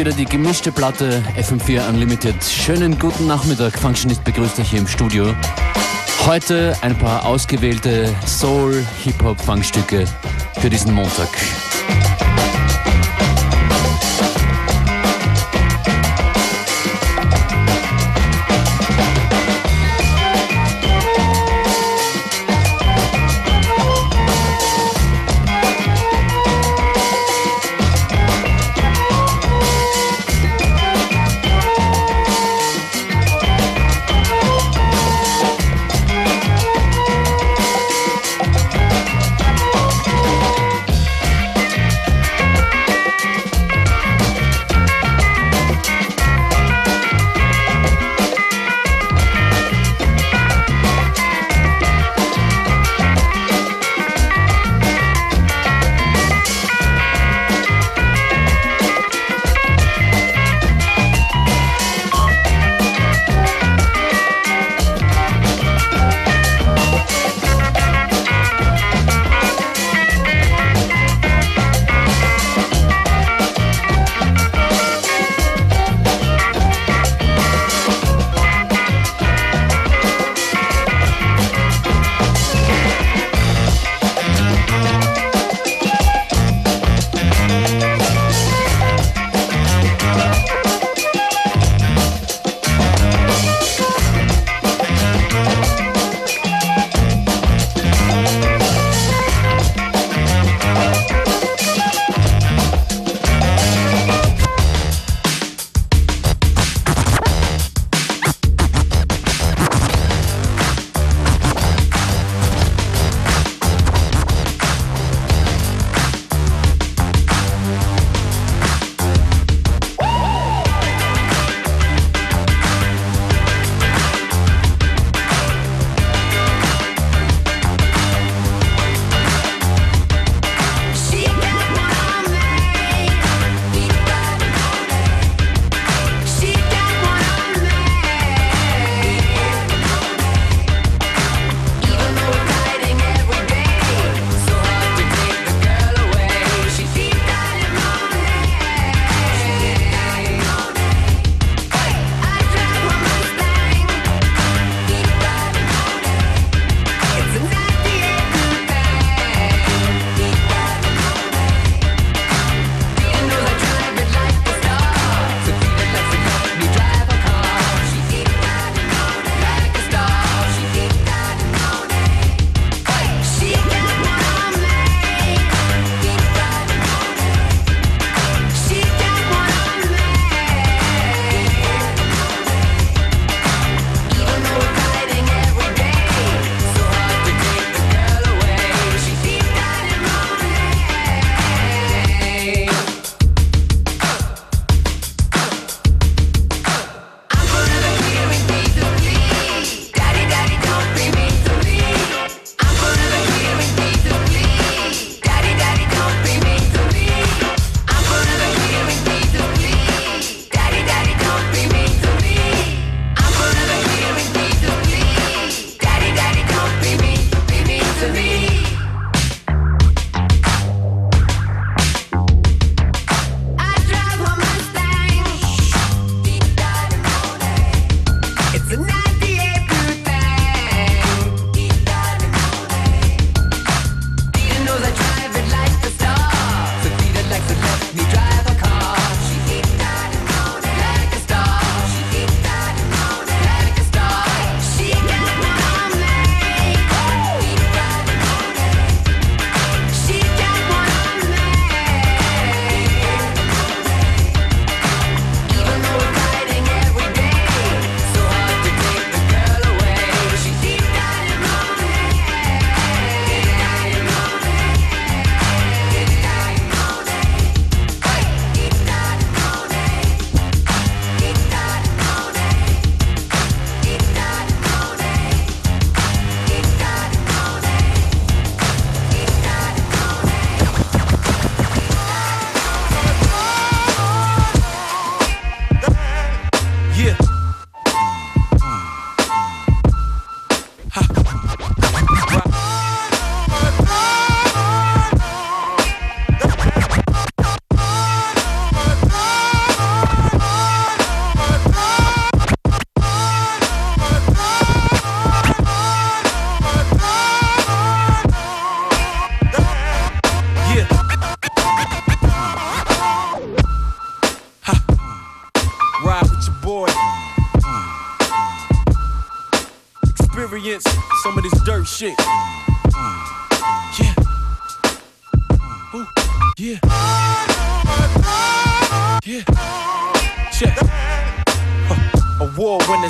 wieder die gemischte Platte FM4 Unlimited. Schönen guten Nachmittag. Functionist begrüßt euch hier im Studio. Heute ein paar ausgewählte Soul, Hip-Hop, Funkstücke für diesen Montag.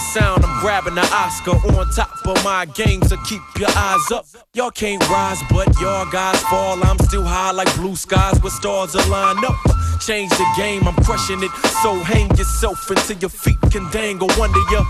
Sound, grabbing the Oscar on top of my game, so keep your eyes up. Y'all can't rise, but y'all guys fall. I'm still high like blue skies with stars align up. Change the game, I'm crushing it. So hang yourself until your feet can dangle under you.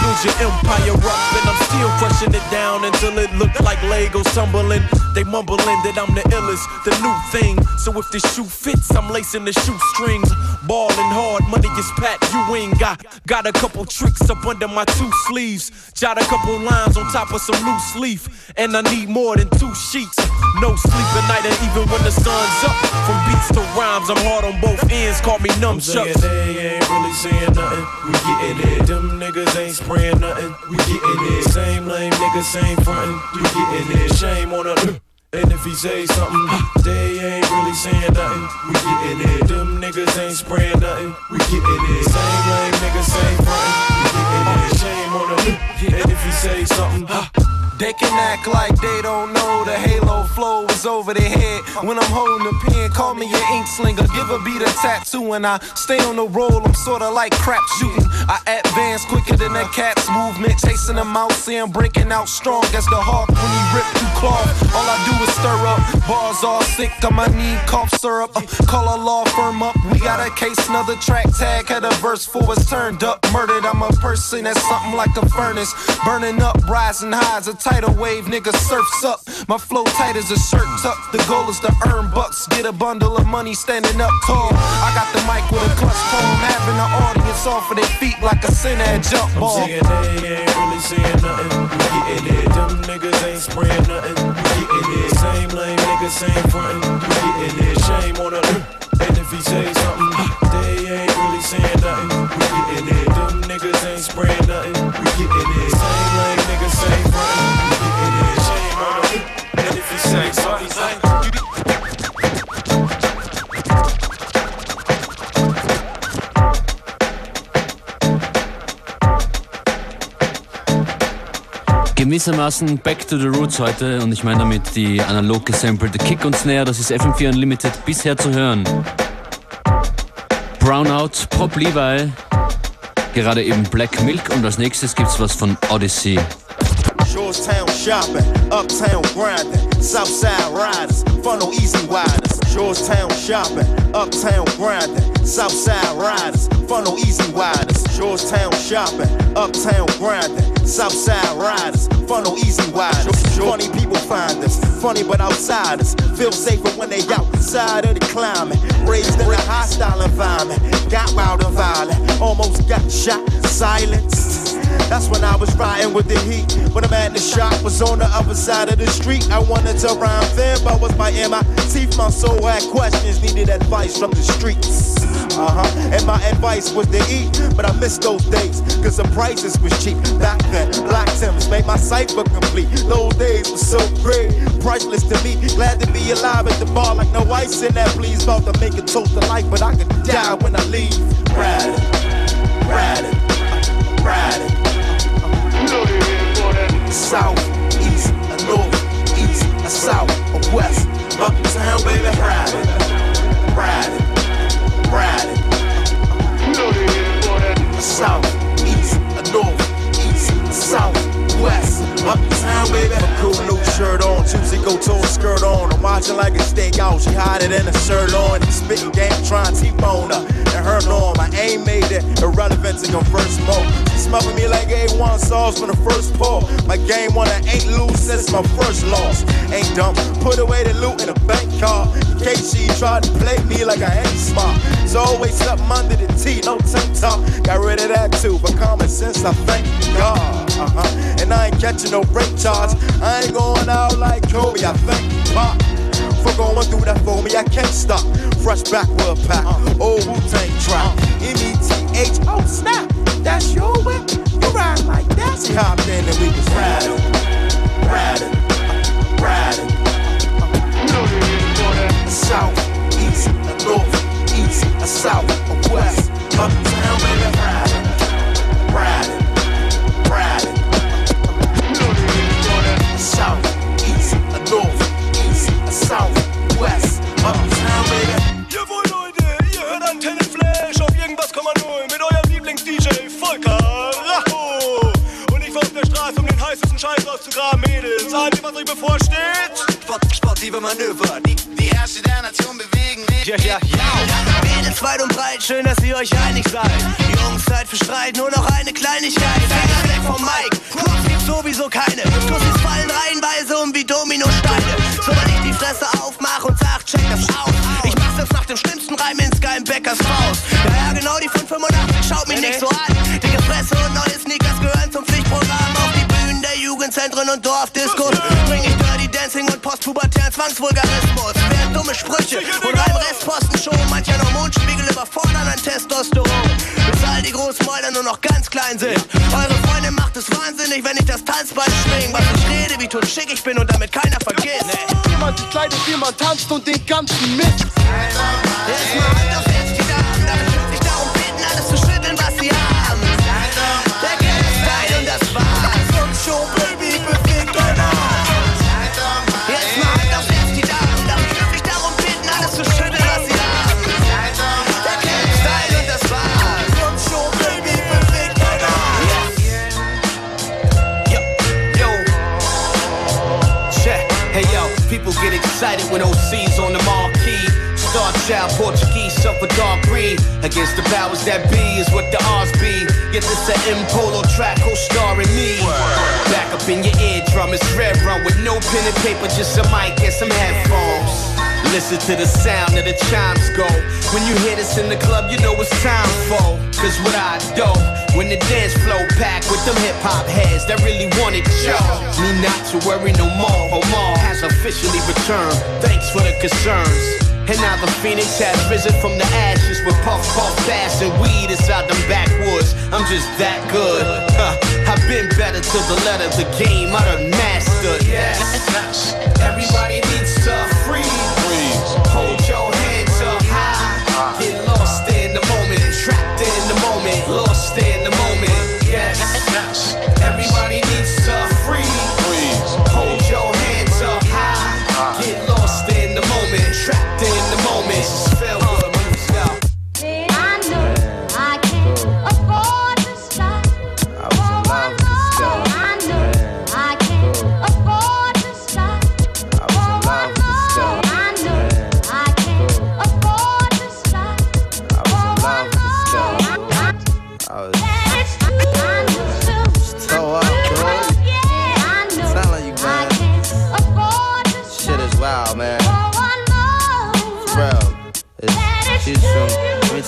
Build your empire up, and I'm still crushing it down until it look like Legos tumbling. They mumbling that I'm the illest, the new thing. So if the shoe fits, I'm lacing the shoestrings. Ballin' hard, money is packed, you ain't got. Got a couple tricks up under my two sleeves. Jot a couple lines on top of some loose leaf. And I need more than two sheets. No sleep at night, and even when the sun's up. From beats to rhymes, I'm hard on both ends, call me numb shucks. They ain't really saying nothing, we getting it. Them niggas ain't spraying nothing, we getting it. Same lame niggas, same frontin', we getting it. Shame on a. And if he say something, they ain't really saying nothing. We getting it. Them niggas ain't spraying nothing. We getting it. Same lame niggas, same frontin'. We getting it. Him. And if he say something, they can act like they don't know the halo flow is over their head. When I'm holding the pen, call me an ink slinger. Give a beat a tattoo and I stay on the roll. I'm sorta like crap shooting. I advance quicker than a cat's movement. Chasing a mouse, see breaking out strong as the hawk when he rip through cloth. All I do is stir up. Bars all sick, on my knee, cough syrup. Uh, call a law firm up. We got a case, another track tag. Had a verse for us turned up. Murdered, I'm a person that's something like a furnace. Burning up, rising highs. Tidal wave, nigga surfs up. My flow tight as a shirt tuck. The goal is to earn bucks, get a bundle of money standing up tall. I got the mic with a clutch poem, having the audience off of their feet like a sinner jump ball. I'm saying they ain't really saying nothing. We getting it. Them niggas ain't spraying nothing. We getting it. Same lame niggas, same frontin'. We getting it. Shame on a. And if he say something, they ain't really saying nothing. We getting it. Them niggas ain't spraying nothing. Gewissermaßen Back to the Roots heute und ich meine damit die analog gesampelte Kick und Snare, das ist FM4 Unlimited bisher zu hören. Brownout, Pop Levi, gerade eben Black Milk und als nächstes gibt's was von Odyssey. Georgetown shopping, uptown grinding, Southside riders, funnel easy riders. Georgetown shopping, uptown grinding, Southside riders, funnel easy riders. Georgetown shopping, uptown grinding, Southside riders, funnel easy riders. Funny people find us, funny but outsiders. Feel safer when they outside of the climate. Raised in a hostile environment, got wild and violent, almost got shot, silenced. That's when I was riding with the heat. When the shop was on the other side of the street. I wanted to rhyme then, but was my teeth. My soul had questions, needed advice from the streets. Uh huh. And my advice was to eat, but I missed those days, cause the prices was cheap. Back then, Black Timbs made my cipher complete. Those days were so great, priceless to me. Glad to be alive at the bar like no ice in that, please. About to make a toast to life, but I could die when I leave. Riding, riding, riding. South, east, north, east, south, west. Uptown, baby, riding, riding. A south, east, north, east, south, west. Uptown, baby. A cool new shirt on, Tuesday go to a skirt on. I'm watching like a steak out, she it in a shirt on. Spitting game, trying to T-bone her and her norm. I ain't made it irrelevant to converse more. She smoking me like A1 sauce from the first pour. My game one, I ain't lose since my first loss. Ain't dumb, put away the loot in a bank car. In case she tried to play me like I ain't smart. It's always something under the T, no tank top. Got rid of that too, but common sense, I thank God. Uh-huh. And I ain't catching no break charge. I ain't going out like Kobe, I thank Pop. For going through that for me, I can't stop. Fresh backward pack, old Wu Tang track. M E T H, oh snap, that's your whip. You ride like that. She hopped in and we was riding, riding, riding. South, east, north, east, south, west, uptown, baby, riding, riding. Ihr, was euch bevorsteht? Sport, sportive Manöver, die, die Herrscher der Nation bewegen mich. Ja, ja, ja. Mädels weit und breit, schön, dass ihr euch einig seid. Jungs, Zeit für Streit, nur noch eine Kleinigkeit. Finger weg vom Mike, Props gibt's sowieso keine. Tussis fallen reihenweise um wie Dominosteine. So, wenn ich die Fresse aufmach und sag, check das aus. Ich mach das nach dem schlimmsten Reim in Sky Beckers Faust. Ja, ja, genau, die von 85 schaut mich nicht so an. Dicke Fresse und Jugendzentren und Dorfdiskos. Bring ich Dirty Dancing und postpubertären Zwangsvulgarismus. Wer dumme Sprüche und reim Restposten schon. Mancher noch Mundspiegel überfordern an Testosteron. Bis all die großen Mäuler nur noch ganz klein sind. Eure Freundin macht es wahnsinnig, wenn ich das Tanzbein schwing. Was ich rede, wie tot schick ich bin und damit keiner vergisst. Sich kleidet, wie man tanzt und den ganzen Mist. Jetzt that B is what the R's be. Get this a M polo track, co-starring me. Back up in your eardrum, it's red run with no pen and paper, just a mic and some headphones. Listen to the sound of the chimes go. When you hear this in the club, you know it's time for. Cause what I do, when the dance flow packed with them hip hop heads that really wanted show. Me not to worry no more. Omar has officially returned. Thanks for the concerns. And now the phoenix has risen from the ashes with puff, puff, fast and weed inside them backwoods. I'm just that good. Huh. I've been better to the letter, the game I done mastered. Yes, everybody needs to freeze.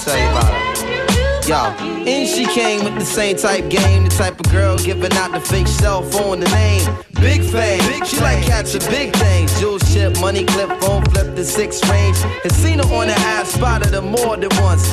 Tell you about her. Yo, and she came with the same type game, the type of girl giving out the fake cell phone, the name. Big fame, she like catching big things. Jewel chip, money clip, phone flip, the six range. And seen her on the ass, spotted her more than once.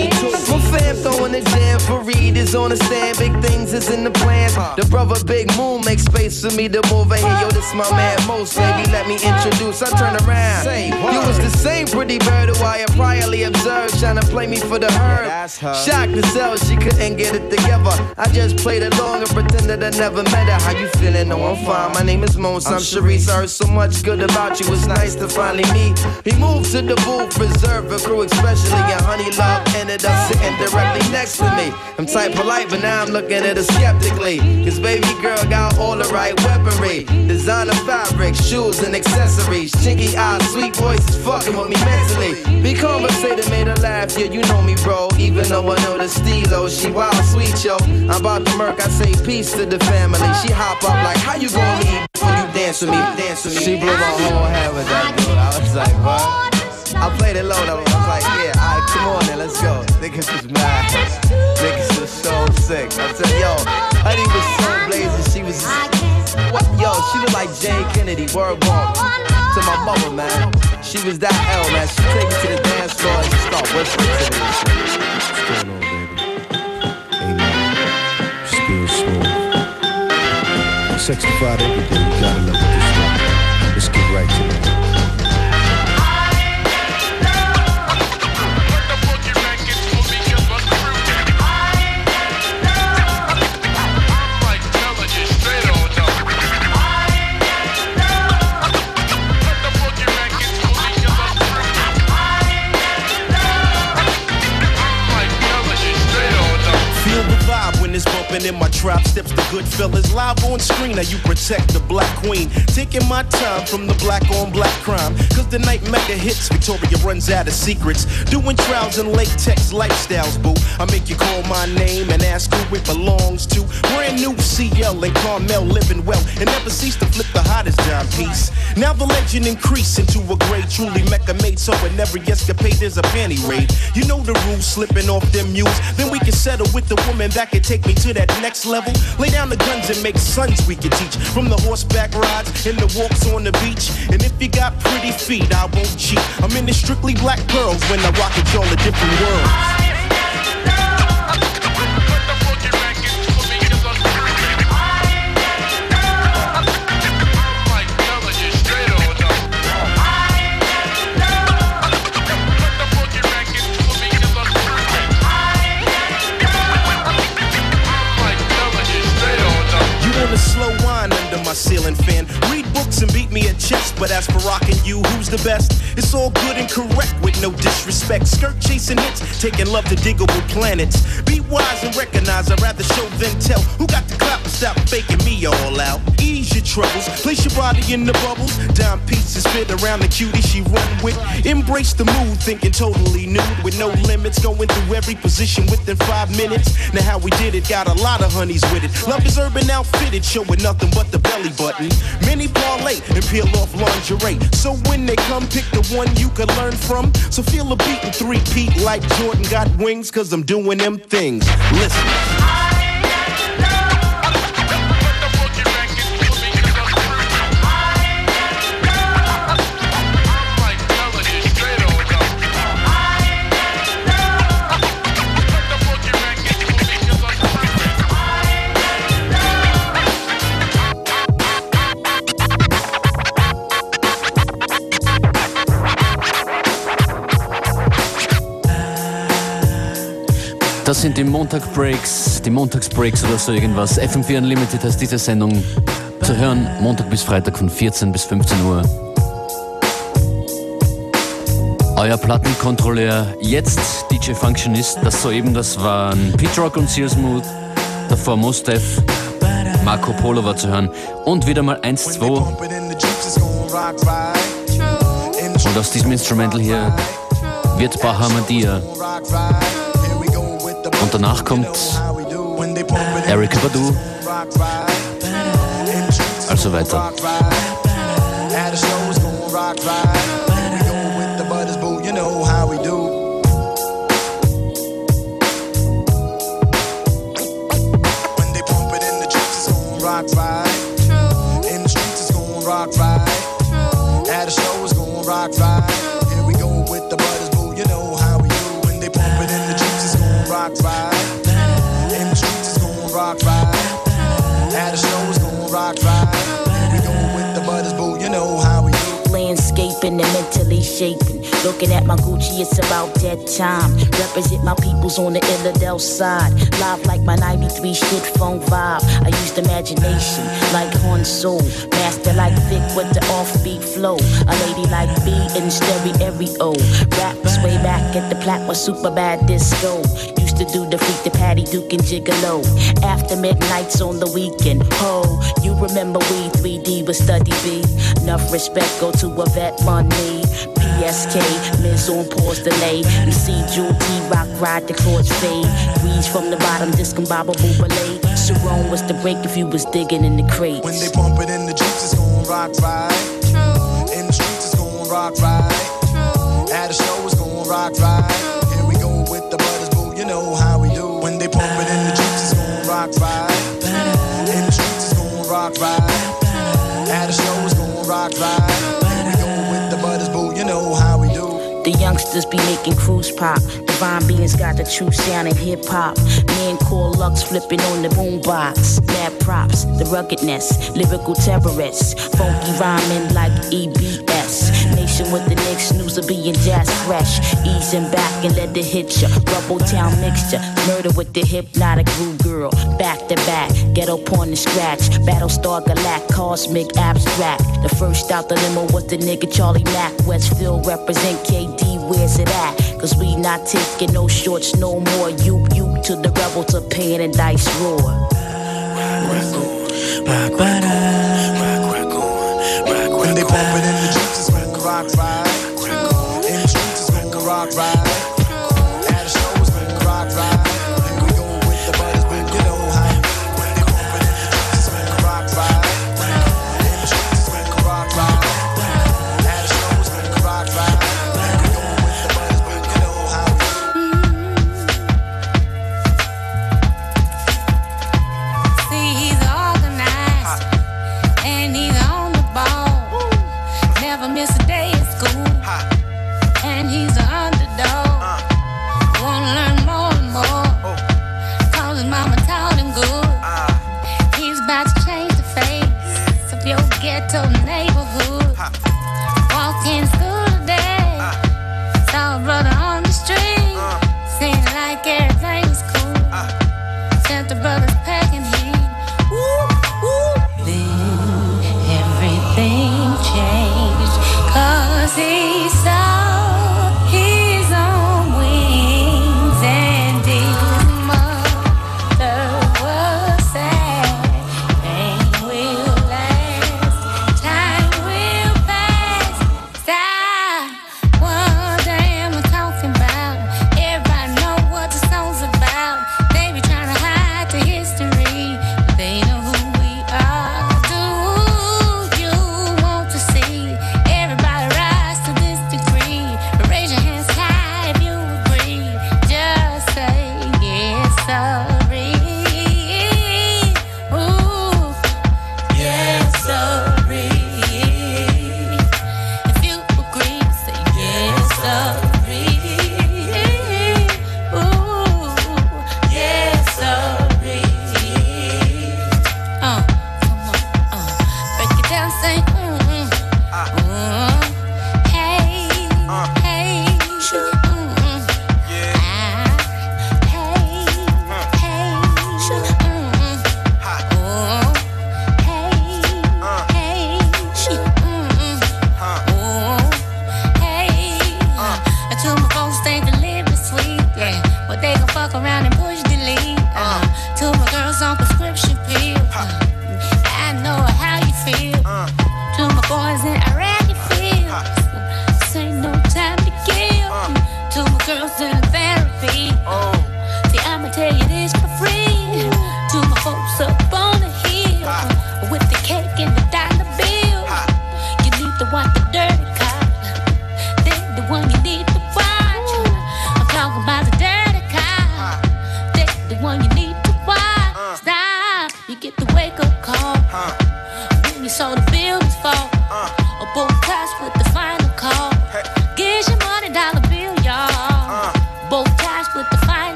My fam throwing the jam for Reed is on the stand. Big things is in the plans. The brother Big Moon makes space for me to move in here. Yo, this my man Most, baby. Let me introduce. I turn around. You was the same pretty bird who I had priorly observed, trying to play me for the herd. Shocked to sell, she couldn't get it together. I just played along and pretended I never met her. How you feeling? No, I'm fine. My name is Mons. I'm Sharice. I heard so much good about you. It's nice to finally meet. He moved to the booth, preserve a crew, especially. And Honey Love ended up sitting directly next to me. I'm type polite, but now I'm looking at her skeptically. Cause baby girl got all the right weaponry. Designer fabric, shoes and accessories. Chinky eyes, sweet voices fucking with me mentally. Be conversated, made her laugh. Yeah, you know me, bro. Even though I know the stilo, she wild, sweet, yo. I'm about to murk, I say peace to the family. She hop up like, how you gonna leave when you dance with me? Dance with me. She blew my whole head with that dude. I was like, what? I played it low though. I was like, yeah, alright, come on then, let's go. Niggas was mad. Niggas was so sick. I said, yo, honey was so blazing. She was, what? Yo, she looked like Jane Kennedy. Word walk to my mother, man. She was that L, man. She take me to the dance floor and she start whispering to me. What's going on, baby? Hey, man. Just being real smooth. Sexified everything, you gotta love it this way. Let's get right to it. Bumping in my trap. Steps the good fellas live on screen. Now you protect the black queen. Taking my time from the black on black crime. Cause the night mega hits, Victoria runs out of secrets. Doing trials and latex lifestyles, boo. I make you call my name and ask who it belongs to. Brand new CL and Carmel living well. And never cease to flip the hottest dime piece. Now the legend increase into a great, truly mecca made. So in every escapade, there's a panty raid. You know the rules, slipping off them mules. Then we can settle with the woman that can take me to that next level. Lay down the guns and make sons we can teach. From the horseback rides and the walks on the beach. And if you got pretty feet, I won't cheat. I'm in the strictly black girls when I rock it, y'all a different world. Correct with no disrespect. Skirt chasing hits, taking love to Digable Planets. Be wise and recognize, I'd rather show than tell. Who got the clap stop faking me all out? Ease your troubles, place your body in the bubbles. Dime pieces fit around the cutie she run with. Embrace the mood, thinking totally nude with no limits. Going through every position within five minutes. Now how we did it, got a lot of honeys with it. Love is urban outfitted, showing nothing but the belly button. Many parlay and peel off lingerie. So when they come, pick the one you can learn from. So feel a beat and three peat like Jordan got wings, cause I'm doing them things. Listen. Das sind die Montag-Breaks, die Montagsbreaks oder so irgendwas. FM4 Unlimited heißt diese Sendung. Zu hören, Montag bis Freitag von 14 bis 15 Uhr. Euer Plattenkontrolleur, jetzt DJ Functionist, das soeben, das waren. Pete Rock und Seal Smooth, davor Mostef, Marco Polo war zu hören. Und wieder mal 1, 2 und aus diesem Instrumental hier wird Bahamadia. Und danach kommt Erykah Badu. Also weiter. They landscaping and mentally shaping. Looking at my Gucci, it's about that time. Represent my peoples on the Illadel side. Live like my 93 shit phone vibe. I used imagination like Horn Soul. Master like Vic with the offbeat flow. A lady like B in stereo. Raps way back at the plat was super bad disco. Used to do the freak the Patty Duke and Gigolo. After midnights on the weekend. Ho, you remember we 3D was study B. Enough respect go to a vet money. PSK, Miz on pause delay. You see Jewel T Rock ride the chords fade. Weeds from the bottom, discombobable belay. Sharon was the break if you was digging in the crates. When they pump it in the streets, it's gon' rock right. Making cruise pop. Divine beings got the true sound in hip hop. And Core Lux flipping on the boombox. Mad props, the ruggedness, lyrical terrorists. Funky rhyming like EBS. Nation with the next news of being jazz fresh. Easing back and let the hit ya. Rubble town mixture. Murder with the hypnotic groove girl. Back to back, ghetto porn and scratch. Battlestar Galact, cosmic abstract. The first out the limo was the nigga Charlie Mack. Westfield represent KD, where's it at? Cause we not taking no shorts no more. You, you to the rebel to pain and dice roar. It in the streets, it's gonna rock right. In the streets, it's gonna rock right.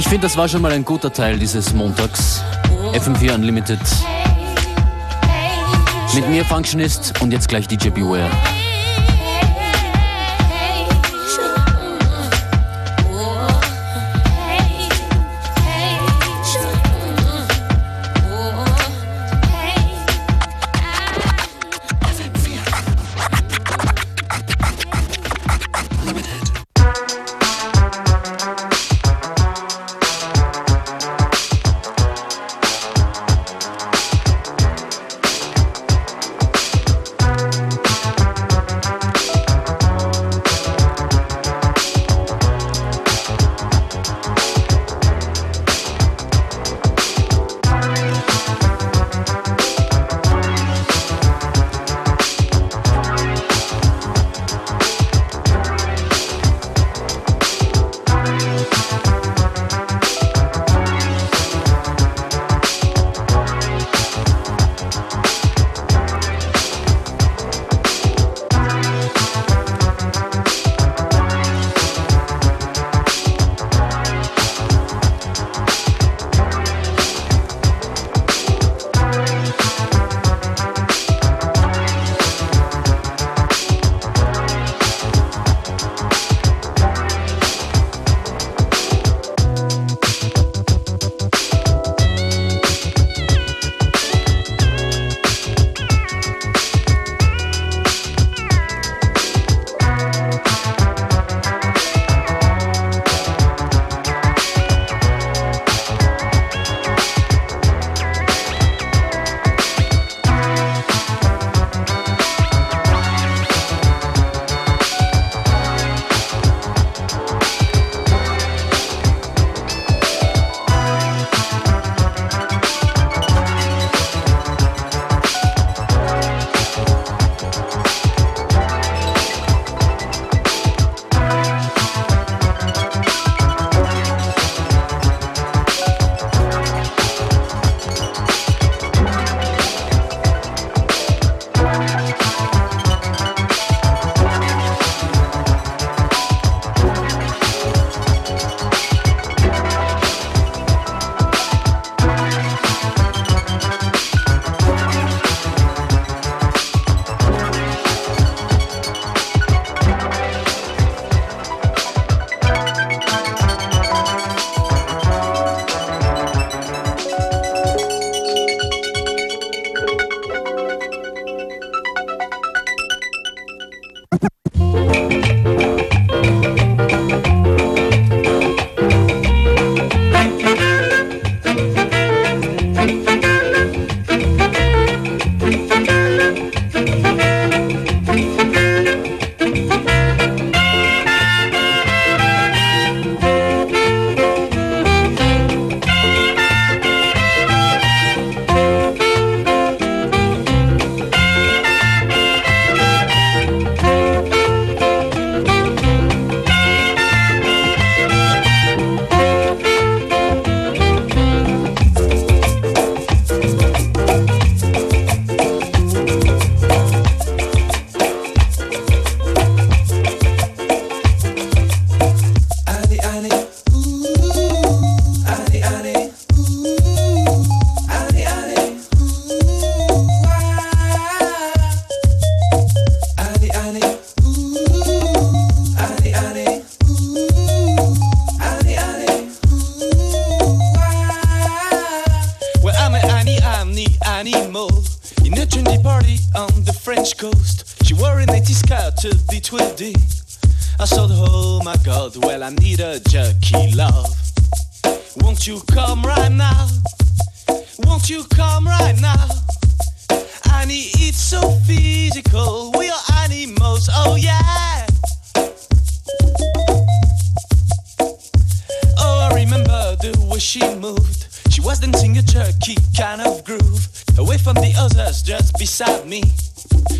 Ich finde, das war schon mal ein guter Teil dieses Montags. FM4 Unlimited. Mit mir Functionist und jetzt gleich DJ Beware. A jerky kind of groove. Away from the others, just beside me.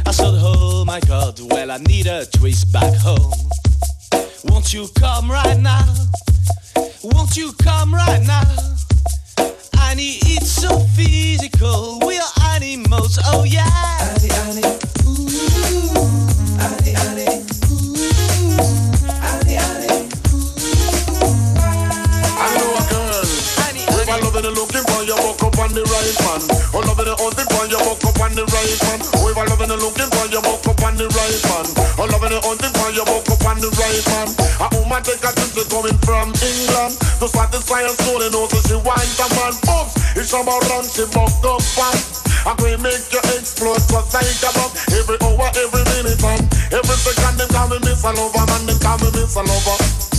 I thought, oh my god, well, I need a twist back home. Won't you come right now? Won't you come right now? Annie, it's so physical. We are animals, oh yeah. Annie, Annie, on the right man. All over the hunting man, you walk up on the right man. We were loving the looking man, you walk up on the right man. All over the hunting man, you walk up on the right man. A woman take a trip coming from England to satisfy her soul and also she wants a man. Oops, it's about run, she bucked up fast. I can make you explode cause I come up every hour, every minute, man. Every second, they call me Miss Lover, man. they call me Miss Lover.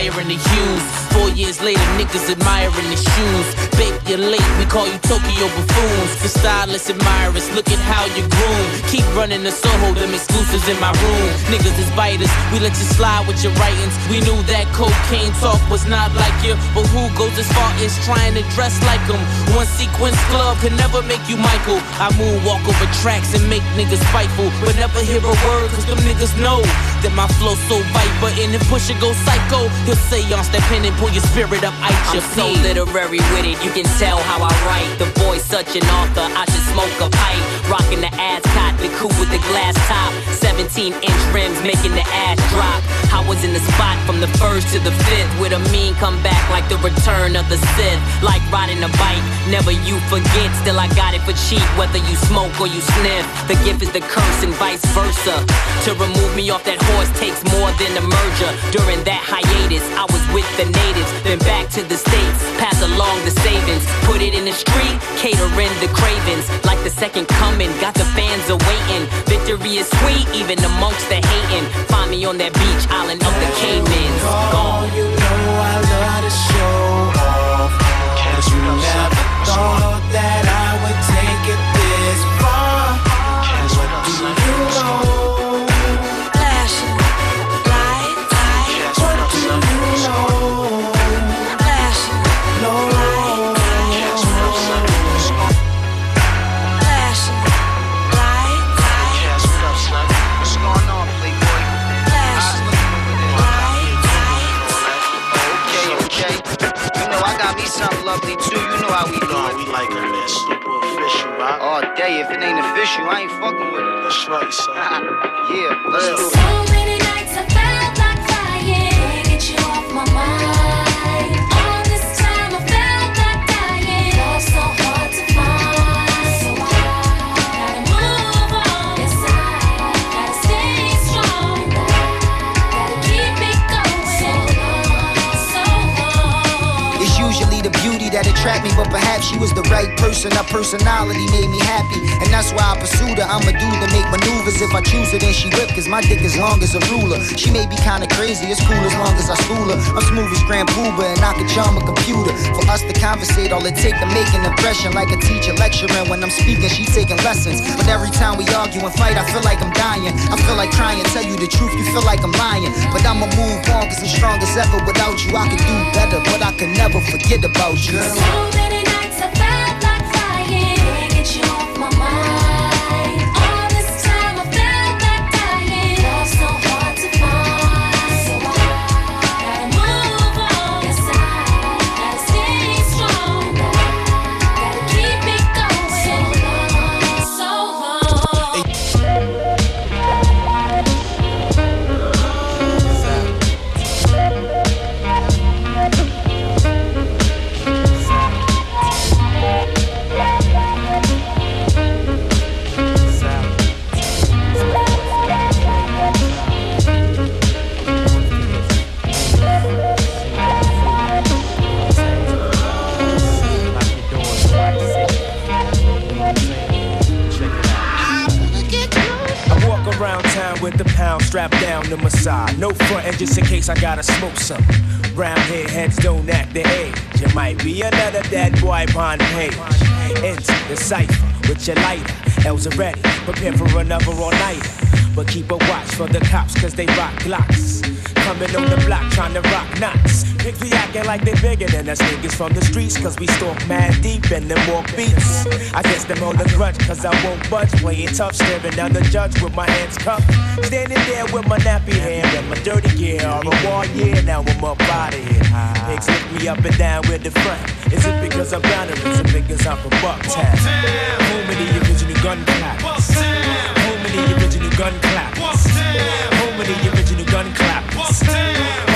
Admiring the hues. Four years later, niggas admiring the shoes. Babe, you're late, we call you Tokyo buffoons. The stylists admire us, look at how you groom. Keep running the Soho, them exclusives in my room. Niggas is biters, we let you slide with your writings. We knew that cocaine talk was not like you, but who goes as far as trying to dress like them? One sequence club can never make you Michael. I move, walk over tracks and make niggas spiteful, but never hear a word, cause them niggas know that my flow so viper. And if Pusha go psycho, he'll say on step in and pull your spirit up, I I'm so literary with it, you can tell how I write. The boy's such an author, I should smoke a pipe. Rocking the ascot, the coupe with the glass top. 17 inch rims making the ass drop. I was in the spot from the first to the fifth with a mean comeback like the return of the Sith. Like riding a bike, never you forget. Still, I got it for cheap, whether you smoke or you sniff. The gift is the curse and vice versa. To remove me off that horse takes more than a merger. During that hiatus, I was with the natives, then back to the states. Pass along the savings, put it in the street, catering the cravings. Like the second coming, got the fans awaiting. Victory is sweet, even amongst the hating. Find me on that beach island of the Caymans. Gone. You know I love to show off. Cause you never thought that I would take it All. If it ain't official, I ain't fucking with it. That's right, son. yeah, let's do it. So many nights I felt like crying. Get you off my mind. Attract me, but perhaps she was the right person. Her personality made me happy, and that's why I pursued her. I'm a dude to make maneuvers. If I choose her, then she whip, cause my dick is long as a ruler. She may be kinda crazy, it's cool as long as I school her. I'm smooth as Grand and I can charm a computer. For us to conversate, all it take to make an impression. Like a teacher lecturing when I'm speaking, she's taking lessons. But every time we argue and fight, I feel like I'm dying. I feel like trying to tell you the truth, you feel like I'm lying. But I'ma move on, cause I'm strong as ever. Without you, I can do better, but I can never forget about you. So strapped down to my side. No frontin' just in case I gotta smoke some. Round here, heads don't act their age. You might be another dead boy on page. Into the cipher with your lighter. L's are ready, prepare for another all nighter. But keep a watch for the cops, cause they rock glocks. Coming on the block trying to rock knots. Pigs be acting like they bigger than us niggas from the streets, cause we stalk mad deep and then walk beats. I guess them on the grudge, cause I won't budge. Playing tough, staring down the judge with my hands cuffed. Standing there with my nappy hair and my dirty gear. All a war yeah, now I'm up out of here. Pigs lift me up and down with the front. Is it because I'm bound or is it because I'm from Bucktown? Home of the original gun clappers. Home of the original gun clappers. Home of the original gun clappers.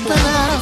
I'm tripping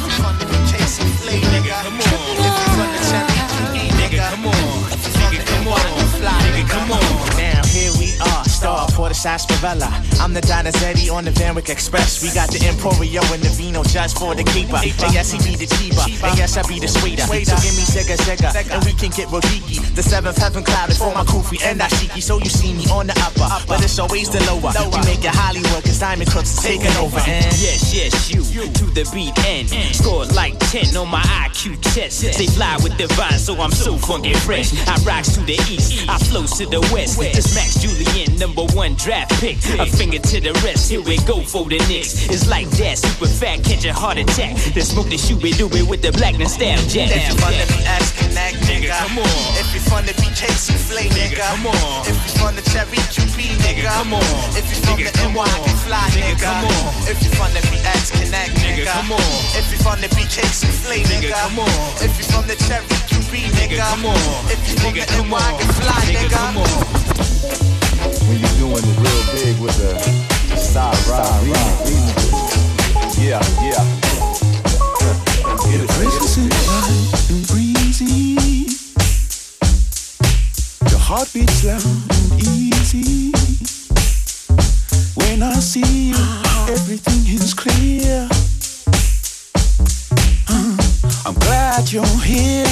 sarsaparilla. I'm the Donizetti on the Van Wyck Express. We got the Emporio and the Vino just for the keeper. And yes, he be the cheaper. And yes, I be the sweeter. So give me Zega Zega, and we can get Rodiki. The seventh heaven cloud is for my Kufi and Ashiki. So you see me on the upper, but it's always the lower. We make it Hollywood, cause Diamond Crooks is taking over. And Yes, yes, you to the beat and score like 10 on my IQ test. They fly with divine, so I'm so funky fresh. I rocks to the east, I flows to the west. This Max Julien, number one draft pick. A finger to the rest, here we go for the Knicks. It's like that, super fat, catch a heart attack. Then smoke the shoe, do it with the blackness stab jack. If you fun to be ass connect, nigga. Come on. If you fun to be chasing flame, nigga. Come on. If you fun to Cherry QB, nigga. Come on. If you from the NY, can fly, nigga. Come on. If you fun to be ass connect, nigga. Come on. If you from the BKC Flay, nigga. Come on. If you from the Cherry QB, nigga. Come on. If you from the NY, can fly, nigga. Come on. When you're doing it real big with the side ride. Yeah, yeah. Get it, and light and breezy. Your heart beats loud and easy. When I see you, everything is clear. Uh, I'm glad you're here.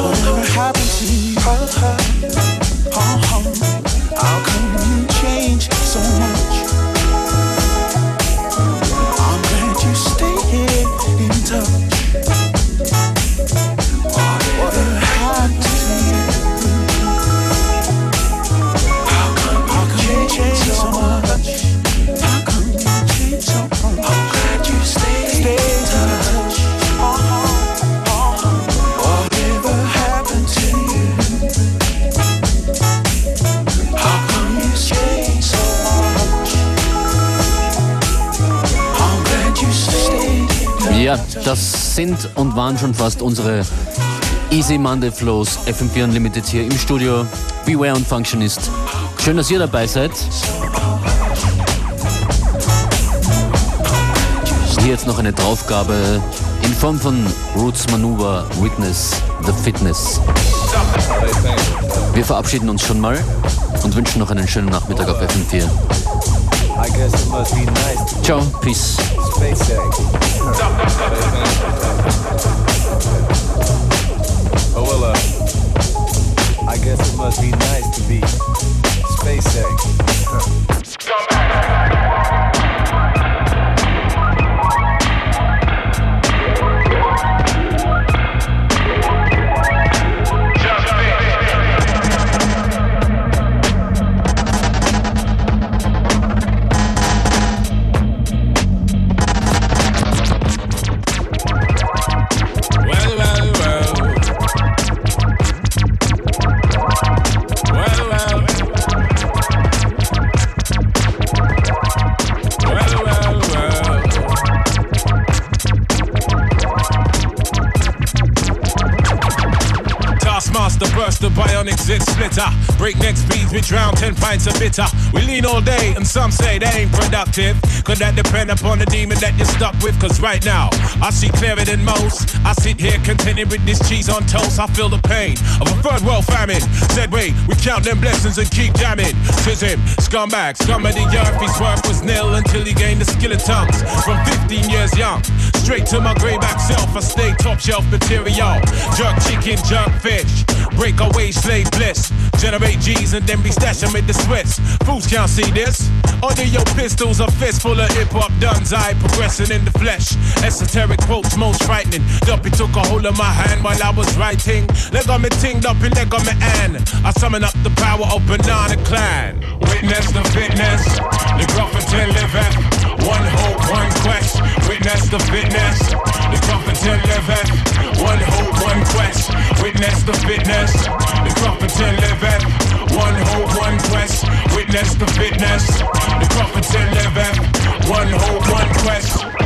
Whatever happened to you? How come Das sind und waren schon fast unsere Easy Monday Flows FM4 Unlimited hier im Studio. Beware und Functionist. Schön, dass ihr dabei seid. Hier jetzt noch eine Draufgabe in Form von Roots Maneuver Witness the Fitness. Wir verabschieden uns schon mal und wünschen noch einen schönen Nachmittag auf FM4. I guess it must be nice to Ciao, peace. SpaceX. oh well, uh, I guess it must be nice to be SpaceX. Breakneck speeds, we drown 10 pints of bitter. We lean all day, and some say that ain't productive. Could that depend upon the demon that you're stuck with? Cause right now, I see clearer than most. I sit here contented with this cheese on toast. I feel the pain of a third world famine. Said, wait, we count them blessings and keep jamming. Says him, scumbag, scum of the earth. His worth was nil until he gained the skill of tongues. From 15 years young, straight to my grayback self, I stay top shelf material. Jerk chicken, jerk fish. Break away slave bliss. Generate G's and then be stashing with the Swiss. Fools can't see this. Under your pistols, a fist full of hip hop duns. I progressing in the flesh. Esoteric quotes, most frightening. Duppy took a hold of my hand while I was writing. Leg on me tinged up and leg on me and I summon up the power of Banana Klan. Witness the fitness. The Gruffington liveth. One hope, one quest. Witness the fitness. The Gruffington liveth. One hope, one quest. Witness the fitness. The Gruffington liveth. One hope, one quest. Witness the fitness. The Gruffington liveth. One hope, one quest.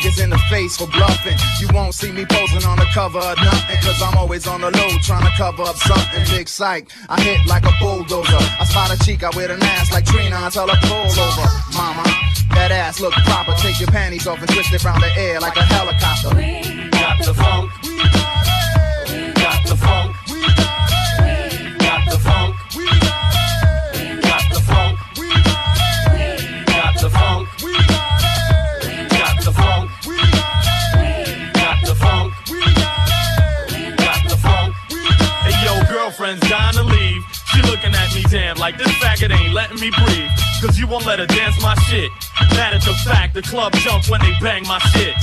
Niggas in the face for bluffing. You won't see me posing on the cover of nothing. Cause I'm always on the low trying to cover up something. Big psych. I hit like a bulldozer. I spot a chica with an ass like Trina. I tell her pull over. Mama, that ass look proper. Take your panties off and twist it around the air like a helicopter. We Got the funk. We got the funk. We got the funk. Yo, girlfriend's dying to leave. She looking at me damn like this faggot ain't letting me breathe. Cause you won't let her dance my shit. Mad at the fact the club jump when they bang my shit.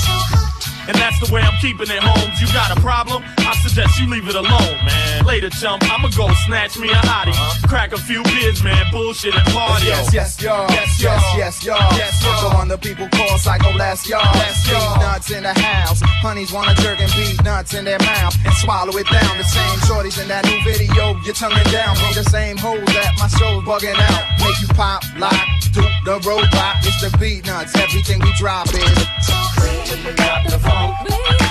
And that's the way I'm keeping it, Holmes. You got a problem? I suggest you leave it alone, man. Later, chump, I'ma go snatch me a hottie. Uh-huh. Crack a few beers, man. Bullshit and party. Yes, yes, y'all. Yes, yes, yes, y'all. Yes, y'all. The one the people call psycho, that's y'all. Yes, y'all. nuts in the house. Honeys wanna jerk and beat nuts in their mouth and swallow it down. The same shorties in that new video, you're tonguing down. Be the same hoes that my show's bugging out. Make you pop, lock, do the robot. It's the Beatnuts. Everything we drop is. Ring, ring, ring, the ring,